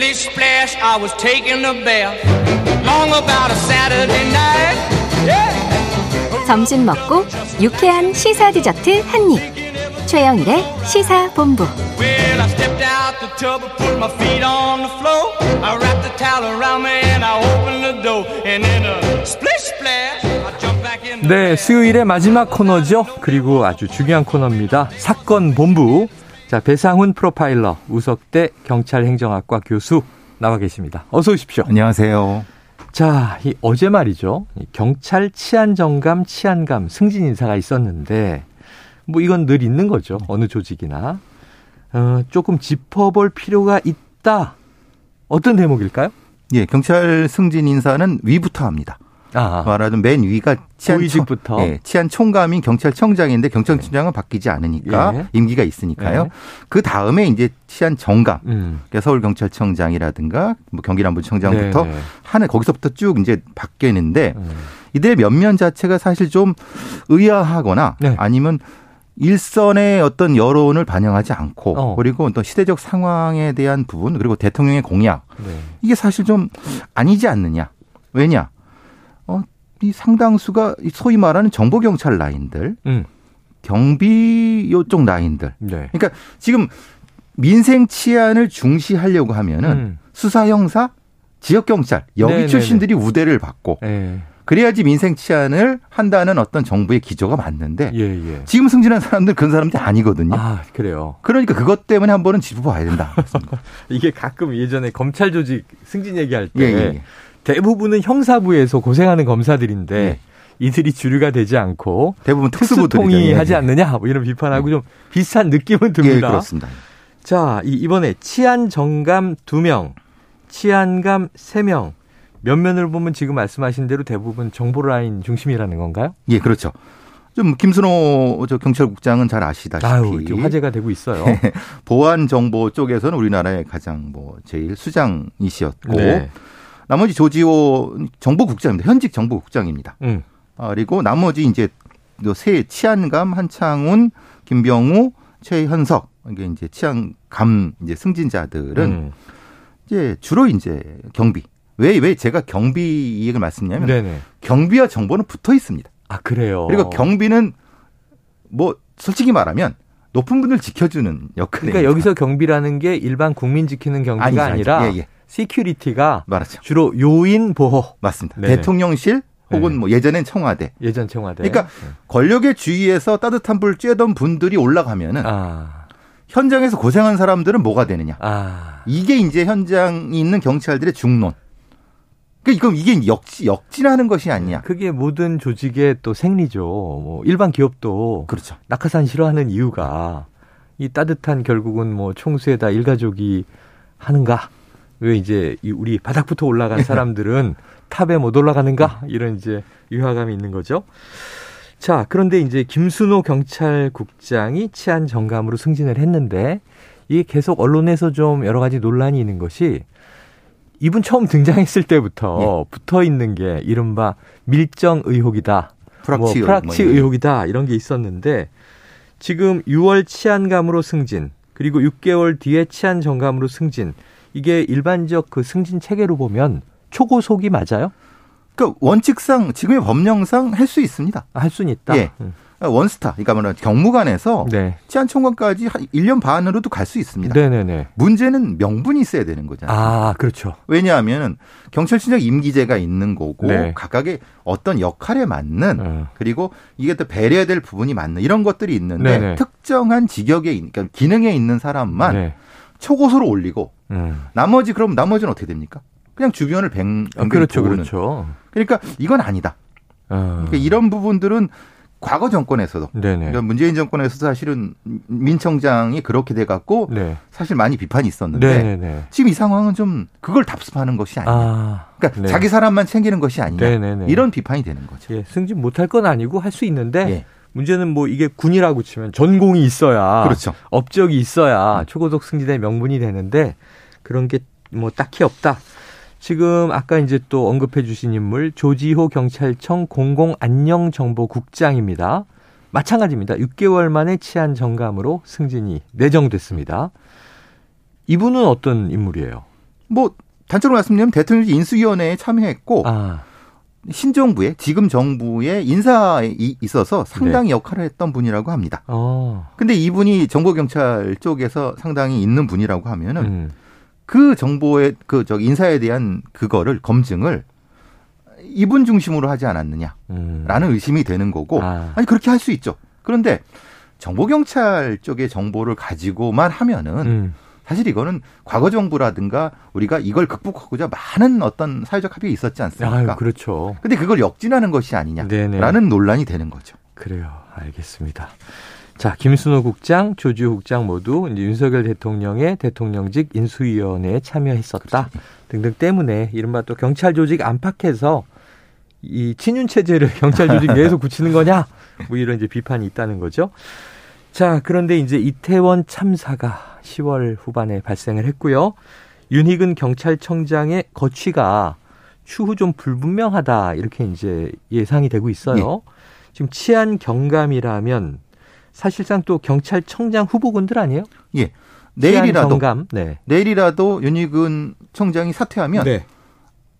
Splish splash, I was taking a bath. Long about a Saturday night. Yeah. 점심 먹고 유쾌한 시사 디저트 한 입. 최영일의 시사 본부. Well, I stepped out the tub and put my feet on the floor. I wrapped the towel around me and I opened the door. And in a splish splash, 네. 수요일의 마지막 코너죠. 그리고 아주 중요한 코너입니다. 사건 본부. 자, 배상훈 프로파일러, 우석대 경찰행정학과 교수 나와 계십니다. 어서 오십시오. 안녕하세요. 자, 이 어제 말이죠. 이 경찰 치안 정감, 치안감 승진 인사가 있었는데, 뭐 이건 늘 있는 거죠. 어느 조직이나. 어, 조금 짚어볼 필요가 있다. 어떤 대목일까요? 예, 경찰 승진 인사는 위부터 합니다. 아, 말하자면 맨 위가 치안 고위직부터. 예, 치안 총감인 경찰청장인데 경찰청장은 바뀌지 않으니까 예. 임기가 있으니까요. 네. 그 다음에 이제 치안 정감, 음. 그러니까 서울 경찰청장이라든가 뭐 경기남부청장부터 네, 네. 하는 거기서부터 쭉 이제 바뀌는데 음. 이들의 면면 자체가 사실 좀 의아하거나 네. 아니면 일선의 어떤 여론을 반영하지 않고 어. 그리고 또 시대적 상황에 대한 부분 그리고 대통령의 공약 네. 이게 사실 좀 아니지 않느냐. 왜냐? 어, 이 상당수가 이 소위 말하는 정보 경찰 라인들, 음. 경비 요쪽 라인들. 네. 그러니까 지금 민생 치안을 중시하려고 하면은 음. 수사 형사, 지역 경찰, 여기 네네네. 출신들이 우대를 받고 예. 그래야지 민생 치안을 한다는 어떤 정부의 기조가 맞는데 예, 예. 지금 승진한 사람들 그런 사람들이 아니거든요. 아, 그래요. 그러니까 그것 때문에 한 번은 짚어봐야 된다. 이게 가끔 예전에 검찰 조직 승진 얘기할 때 예, 예, 예. 대부분은 형사부에서 고생하는 검사들인데 예. 이들이 주류가 되지 않고 대부분 특수부들이죠. 특수통이 예, 하지 예. 않느냐 뭐 이런 비판하고 좀 비슷한 느낌은 예, 듭니다. 그렇습니다. 자, 이- 이번에 치안 정감 2명, 치안감 3명 면면을 보면 지금 말씀하신 대로 대부분 정보 라인 중심이라는 건가요? 예, 그렇죠. 좀 김순호 저 경찰국장은 잘 아시다시피 아유, 화제가 되고 있어요. 보안 정보 쪽에서는 우리나라의 가장 뭐 제일 수장이시었고 네. 나머지 조지호 정보국장입니다. 현직 정보국장입니다. 음. 아, 그리고 나머지 이제 세 치안감 한창훈, 김병우, 최현석 이게 이제 치안감 이제 승진자들은 음. 이제 주로 이제 경비. 왜 왜 제가 경비 이 얘기를 말씀드냐면 네네. 경비와 정보는 붙어 있습니다. 아, 그래요. 그리고 경비는 뭐 솔직히 말하면 높은 분을 지켜주는 역할입니다. 그러니까 여기서 경비라는 게 일반 국민 지키는 경비가 아니죠, 아니라. 예, 예. security가 말하죠. 주로 요인 보호 맞습니다. 네네. 대통령실 혹은 네. 뭐 예전엔 청와대. 예전 청와대. 그러니까 권력의 주위에서 따뜻한 불 쬐던 분들이 올라가면은 아, 현장에서 고생한 사람들은 뭐가 되느냐. 아, 이게 이제 현장에 있는 경찰들의 중론. 그러니까 이건 이게 역지, 역진하는 것이 아니냐. 그게 모든 조직의 또 생리죠. 뭐 일반 기업도 그렇죠. 낙하산 싫어하는 이유가 이 따뜻한 결국은 뭐 총수에다 일가족이 하는가? 왜 이제 이 우리 바닥부터 올라간 사람들은 탑에 못 올라가는가? 이런 이제 유화감이 있는 거죠. 자, 그런데 이제 김순호 경찰국장이 치안 정감으로 승진을 했는데 이게 계속 언론에서 좀 여러 가지 논란이 있는 것이 이분 처음 등장했을 때부터 붙어 있는 게 이른바 밀정 의혹이다. 프락치 뭐 프락치 뭐. 의혹이다 이런 게 있었는데 지금 6월 치안감으로 승진 그리고 6개월 뒤에 치안 정감으로 승진 이게 일반적 그 승진 체계로 보면 초고속이 맞아요? 그러니까 원칙상 지금의 법령상 할 수 있습니다. 할 수는 있다. 예. 음. 원스타, 그러니까 뭐냐 경무관에서 네. 치안총관까지 한 1년 반으로도 갈 수 있습니다. 네네네. 문제는 명분이 있어야 되는 거잖아요. 아 그렇죠. 왜냐하면 경찰청장 임기제가 있는 거고 네. 각각의 어떤 역할에 맞는 어. 그리고 이게 또 배려해야 될 부분이 맞는 이런 것들이 있는데 네네. 특정한 직역에 있- 그러니까 기능에 있는 사람만 네. 초고소로 올리고 음. 나머지 그럼 나머지는 어떻게 됩니까? 그냥 주변을 뱅 아, 그렇죠, 도우는. 그렇죠. 그러니까 이건 아니다. 어. 그러니까 이런 부분들은 과거 정권에서도 네네. 그러니까 문재인 정권에서도 사실은 민청장이 그렇게 돼 갖고 네. 사실 많이 비판이 있었는데 네네네. 지금 이 상황은 좀 그걸 답습하는 것이 아니냐. 아. 그러니까 네. 자기 사람만 챙기는 것이 아니냐. 네네네. 이런 비판이 되는 거죠. 예, 승진 못할 건 아니고 할 수 있는데 예. 문제는 뭐 이게 군이라고 치면 전공이 있어야 그렇죠. 업적이 있어야 초고속 승진의 명분이 되는데 그런 게 뭐 딱히 없다. 지금 아까 이제 또 언급해 주신 인물 조지호 경찰청 공공안녕정보국장입니다. 마찬가지입니다. 6개월 만에 치안 정감으로 승진이 내정됐습니다. 이분은 어떤 인물이에요? 뭐 단적으로 말씀드리면 대통령 인수위원회에 참여했고 아, 신정부의 지금 정부의 인사에 이- 있어서 상당히 네. 역할을 했던 분이라고 합니다. 어, 근데 이분이 정보 경찰 쪽에서 상당히 있는 분이라고 하면은 음, 그 정보의 그저 인사에 대한 그거를 검증을 이분 중심으로 하지 않았느냐라는 음. 의심이 되는 거고 아. 아니 그렇게 할 수 있죠. 그런데 정보 경찰 쪽의 정보를 가지고만 하면은 음, 사실 이거는 과거 정부라든가 우리가 이걸 극복하고자 많은 어떤 사회적 합의가 있었지 않습니까? 아유, 그렇죠. 근데 그걸 역진하는 것이 아니냐라는 네네. 논란이 되는 거죠. 그래요. 알겠습니다. 자, 김순호 국장, 조지호 국장 모두 이제 윤석열 대통령의 대통령직 인수위원회에 참여했었다 등등 때문에 이른바 또 경찰 조직 안팎에서 이 친윤 체제를 경찰 조직 내에서 굳히는 거냐? 뭐 이런 이제 비판이 있다는 거죠. 자, 그런데 이제 이태원 참사가 10월 후반에 발생을 했고요. 윤희근 경찰청장의 거취가 추후 좀 불분명하다 이렇게 이제 예상이 되고 있어요. 지금 치안 경감이라면 사실상 또 경찰청장 후보군들 아니에요? 예. 내일이라도 경감. 네. 내일이라도 윤희근 청장이 사퇴하면 네.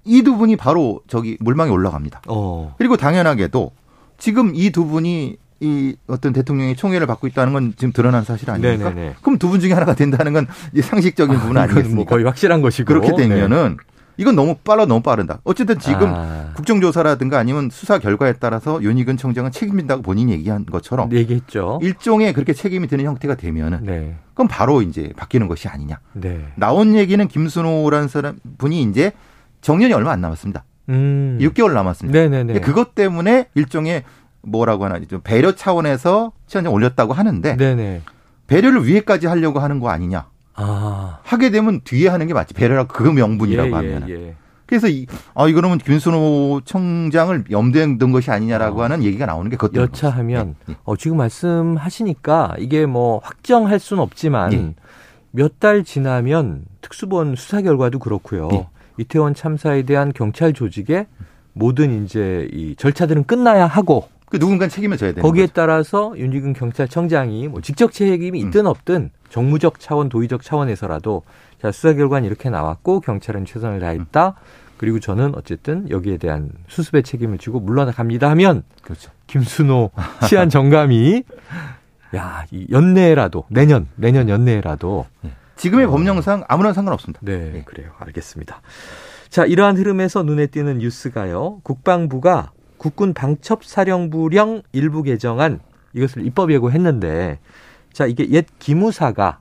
이두 분이 바로 저기 물망에 올라갑니다. 어. 그리고 당연하게도 지금 이 두 분이 이 어떤 대통령의 총애를 받고 있다는 건 지금 드러난 사실 아닙니까? 네네네. 그럼 두 분 중에 하나가 된다는 건 상식적인 부분 이건 아니겠습니까? 뭐 거의 확실한 것이고. 그렇게 네. 되면은 이건 너무 빨라 너무 빠른다. 어쨌든 지금 아, 국정조사라든가 아니면 수사 결과에 따라서 윤희근 청장은 책임진다고 본인이 얘기한 것처럼 얘기했죠. 일종의 그렇게 책임이 드는 형태가 되면은 네. 그럼 바로 이제 바뀌는 것이 아니냐. 네. 나온 얘기는 김순호라는 사람 분이 이제 정년이 얼마 안 남았습니다. 음. 6개월 남았습니다. 네네네. 그것 때문에 일종의 뭐라고 하나 좀 배려 차원에서 치안장 올렸다고 하는데 네네. 배려를 위에까지 하려고 하는 거 아니냐. 아. 하게 되면 뒤에 하는 게 맞지. 배려라고 그 명분이라고 예, 하면. 예, 예. 그래서 이, 아, 이거는 김순호 청장을 염두에 둔 것이 아니냐라고 어. 하는 얘기가 나오는 게 그것 때문에. 여차하면 예, 예. 어, 지금 말씀하시니까 이게 뭐 확정할 수는 없지만 예. 몇달 지나면 특수본 수사 결과도 그렇고요. 예. 이태원 참사에 대한 경찰 조직의 모든 이제 이 절차들은 끝나야 하고 그 누군가 책임을 져야 되는 거기에 거죠. 따라서 윤희근 경찰청장이 뭐 직접 책임이 음. 있든 없든 정무적 차원, 도의적 차원에서라도 자 수사 결과는 이렇게 나왔고 경찰은 최선을 다했다. 그리고 저는 어쨌든 여기에 대한 수습의 책임을 지고 물러나갑니다 하면 그렇죠. 김순호 치안 정감이 야, 이 연내라도 내년 내년 연내라도 지금의 어. 법령상 아무런 상관없습니다. 네, 예. 그래요. 알겠습니다. 자, 이러한 흐름에서 눈에 띄는 뉴스가요. 국방부가 국군 방첩사령부령 일부 개정안 이것을 입법 예고했는데 자, 이게 옛 기무사가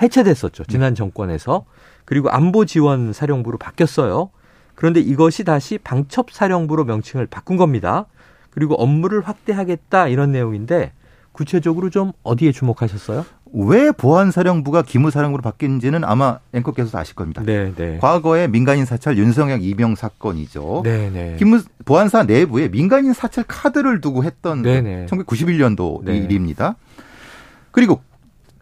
해체됐었죠. 지난 정권에서. 그리고 안보지원 사령부로 바뀌었어요. 그런데 이것이 다시 방첩사령부로 명칭을 바꾼 겁니다. 그리고 업무를 확대하겠다 이런 내용인데 구체적으로 좀 어디에 주목하셨어요? 왜 보안사령부가 기무사령부로 바뀐지는 아마 앵커께서도 아실 겁니다. 네, 네. 과거에 민간인 사찰 윤성혁 이병 사건이죠. 네, 네. 기무 보안사 내부에 민간인 사찰 카드를 두고 했던 네 네. 1991년도 네. 일입니다. 그리고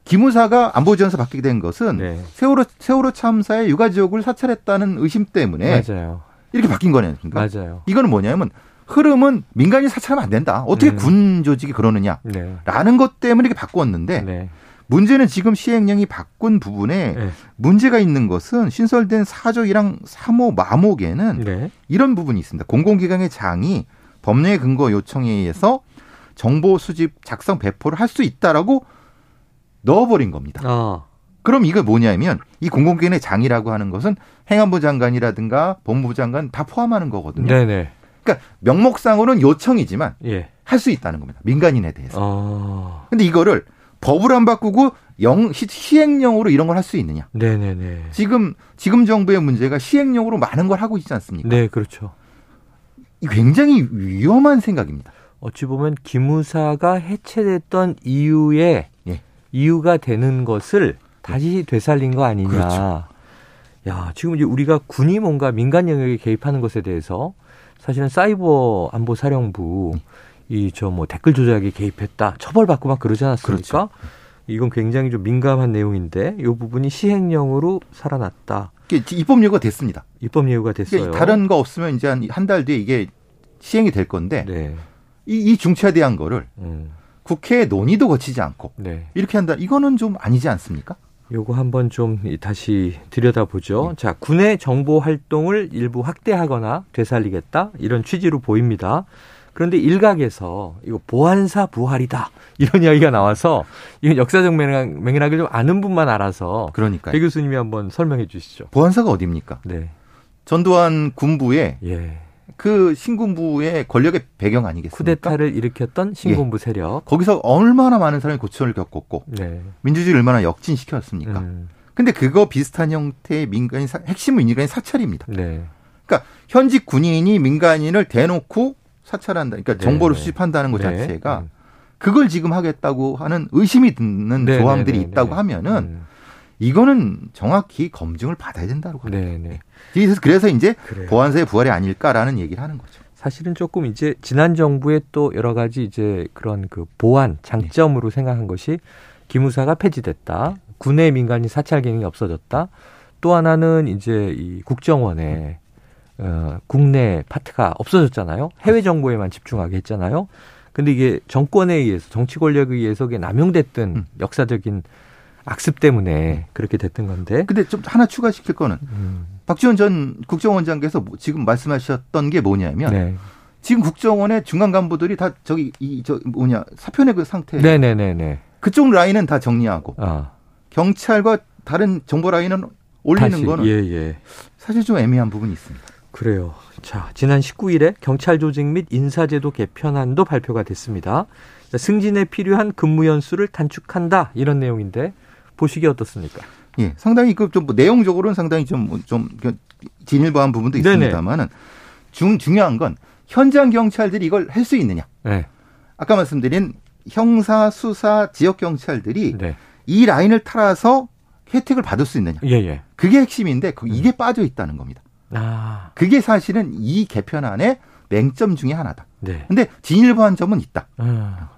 기무사가 안보지원사 바뀌게 된 것은 네. 세월호 세월호 참사의 유가족을 사찰했다는 의심 때문에 맞아요. 이렇게 바뀐 거니까. 맞아요. 이거는 뭐냐면 흐름은 민간인 사찰하면 안 된다. 어떻게 음. 군 조직이 그러느냐. 네. 라는 것 때문에 이렇게 바꾸었는데 네. 문제는 지금 시행령이 바꾼 부분에 네. 문제가 있는 것은 신설된 4조 1항 3호 마목에는 네. 이런 부분이 있습니다. 공공기관의 장이 법령의 근거 요청에 의해서 정보 수집, 작성, 배포를 할 수 있다라고 넣어버린 겁니다. 아. 그럼 이거 뭐냐면 이 공공기관의 장이라고 하는 것은 행안부 장관이라든가 법무부 장관 다 포함하는 거거든요. 네네. 그러니까 명목상으로는 요청이지만 예. 할수 있다는 겁니다. 민간인에 대해서. 어. 근데 이거를 법을 안 바꾸고 영 시- 시행령으로 이런 걸 할 수 있느냐? 네네네. 지금 지금 정부의 문제가 시행령으로 많은 걸 하고 있지 않습니까? 네, 그렇죠. 이 굉장히 위험한 생각입니다. 어찌 보면 기무사가 해체됐던 이유에 예. 이유가 되는 것을 다시 되살린 거 아니냐. 그렇죠. 야, 지금 이제 우리가 군이 뭔가 민간 영역에 개입하는 것에 대해서 사실은 사이버 안보 사령부 이 저 뭐 댓글 조작에 개입했다 처벌받고 막 그러지 않았습니까? 그렇죠. 이건 굉장히 좀 민감한 내용인데 이 부분이 시행령으로 살아났다. 이게 입법 예고가 됐습니다. 입법 예우가 됐어요. 그러니까 다른 거 없으면 이제 한 한 달 뒤에 이게 시행이 될 건데 네. 이, 이 중차대한 거를 음. 국회 논의도 거치지 않고 네. 이렇게 한다. 이거는 좀 아니지 않습니까? 요거 한번 좀 다시 들여다보죠. 네. 자, 군의 정보 활동을 일부 확대하거나 되살리겠다 이런 취지로 보입니다. 그런데 일각에서 이거 보안사 부활이다 이런 이야기가 나와서 이건 역사적 맥락, 맥락을 좀 아는 분만 알아서 그러니까 배 교수님이 한번 설명해 주시죠. 보안사가 어디입니까? 네. 전두환 군부의 예. 그 신군부의 권력의 배경 아니겠습니까? 쿠데타를 일으켰던 신군부 예. 세력. 거기서 얼마나 많은 사람이 고초를 겪었고 네. 민주주의를 얼마나 역진시켰습니까? 음. 근데 그거 비슷한 형태의 민간인 사, 핵심 민간인 사찰입니다. 네. 그러니까 현직 군인이 민간인을 대놓고 사찰한다. 그러니까 네. 정보를 수집한다는 것 네. 자체가 음. 그걸 지금 하겠다고 하는 의심이 드는 네, 조항들이 네, 네, 있다고 하면은 음. 이거는 정확히 검증을 받아야 된다고 합니다. 그래서 그래서 이제 그래요. 보안사의 부활이 아닐까라는 얘기를 하는 거죠. 사실은 조금 이제 지난 정부의 또 여러 가지 이제 그런 그 보안 장점으로 네. 생각한 것이 기무사가 폐지됐다. 군의 민간인 사찰 기능이 없어졌다. 또 하나는 이제 이 국정원에 어, 국내 파트가 없어졌잖아요. 해외 정보에만 집중하게 했잖아요. 근데 이게 정권에 의해서 정치 권력에 의해서 남용됐던 음. 역사적인 악습 때문에 그렇게 됐던 건데. 근데 좀 하나 추가시킬 거는 음. 박지원 전 국정원장께서 뭐 지금 말씀하셨던 게 뭐냐면 네. 지금 국정원의 중간 간부들이 다 저기 이 저 뭐냐 사표내 그 상태. 네네네네. 그쪽 라인은 다 정리하고 아. 경찰과 다른 정보 라인은 올리는 다시, 거는 예, 예. 사실 좀 애매한 부분이 있습니다. 그래요. 자, 지난 19일에 경찰 조직 및 인사제도 개편안도 발표가 됐습니다. 승진에 필요한 근무 연수를 단축한다 이런 내용인데 보시기 어떻습니까? 예, 상당히 그좀 뭐 내용적으로는 상당히 좀좀 그 진일보한 부분도 있습니다만은 중 중요한 건 현장 경찰들이 이걸 할 수 있느냐? 네. 아까 말씀드린 형사 수사 지역 경찰들이 네. 이 라인을 따라서 혜택을 받을 수 있느냐? 예, 예. 그게 핵심인데 그 이게 음. 빠져 있다는 겁니다. 아. 그게 사실은 이 개편안의 맹점 중의 하나다. 네. 근데 진일보한 점은 있다. 아.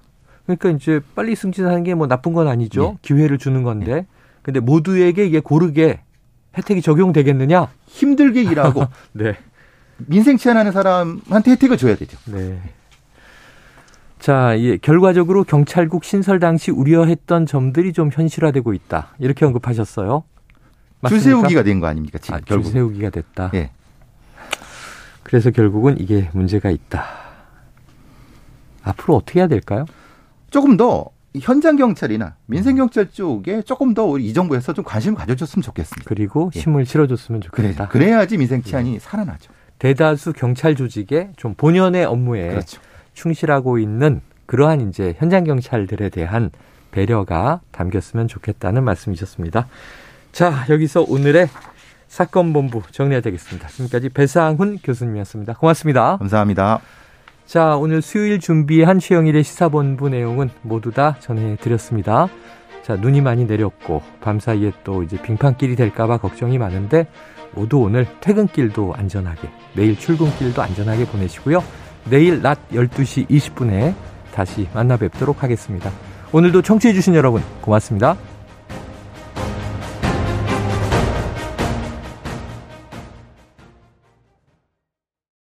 그러니까 이제 빨리 승진하는 게 뭐 나쁜 건 아니죠. 네. 기회를 주는 건데. 네. 근데 모두에게 이게 고르게 혜택이 적용되겠느냐? 힘들게 일하고 네. 민생 치안하는 사람한테 혜택을 줘야 되죠. 네. 자, 예, 결과적으로 경찰국 신설 당시 우려했던 점들이 좀 현실화되고 있다. 이렇게 언급하셨어요. 줄 세우기가 된 거 아닙니까? 지금 아, 줄 세우기가 됐다. 예. 그래서 결국은 이게 문제가 있다. 앞으로 어떻게 해야 될까요? 조금 더 현장 경찰이나 민생 경찰 쪽에 조금 더 우리 이 정부에서 좀 관심을 가져줬으면 좋겠습니다. 그리고 예. 힘을 실어줬으면 좋겠다. 그래, 그래 야지 민생 치안이 예. 살아나죠. 대다수 경찰 조직의 좀 본연의 업무에 그렇죠. 충실하고 있는 그러한 이제 현장 경찰들에 대한 배려가 담겼으면 좋겠다는 말씀이셨습니다. 자, 여기서 오늘의 사건 본부 정리해야 되겠습니다. 지금까지 배상훈 교수님이었습니다. 고맙습니다. 감사합니다. 자, 오늘 수요일 준비한 최영일의 시사본부 내용은 모두 다 전해드렸습니다. 자, 눈이 많이 내렸고, 밤 사이에 또 이제 빙판길이 될까봐 걱정이 많은데, 모두 오늘 퇴근길도 안전하게, 내일 출근길도 안전하게 보내시고요. 내일 낮 12시 20분에 다시 만나 뵙도록 하겠습니다. 오늘도 청취해주신 여러분, 고맙습니다.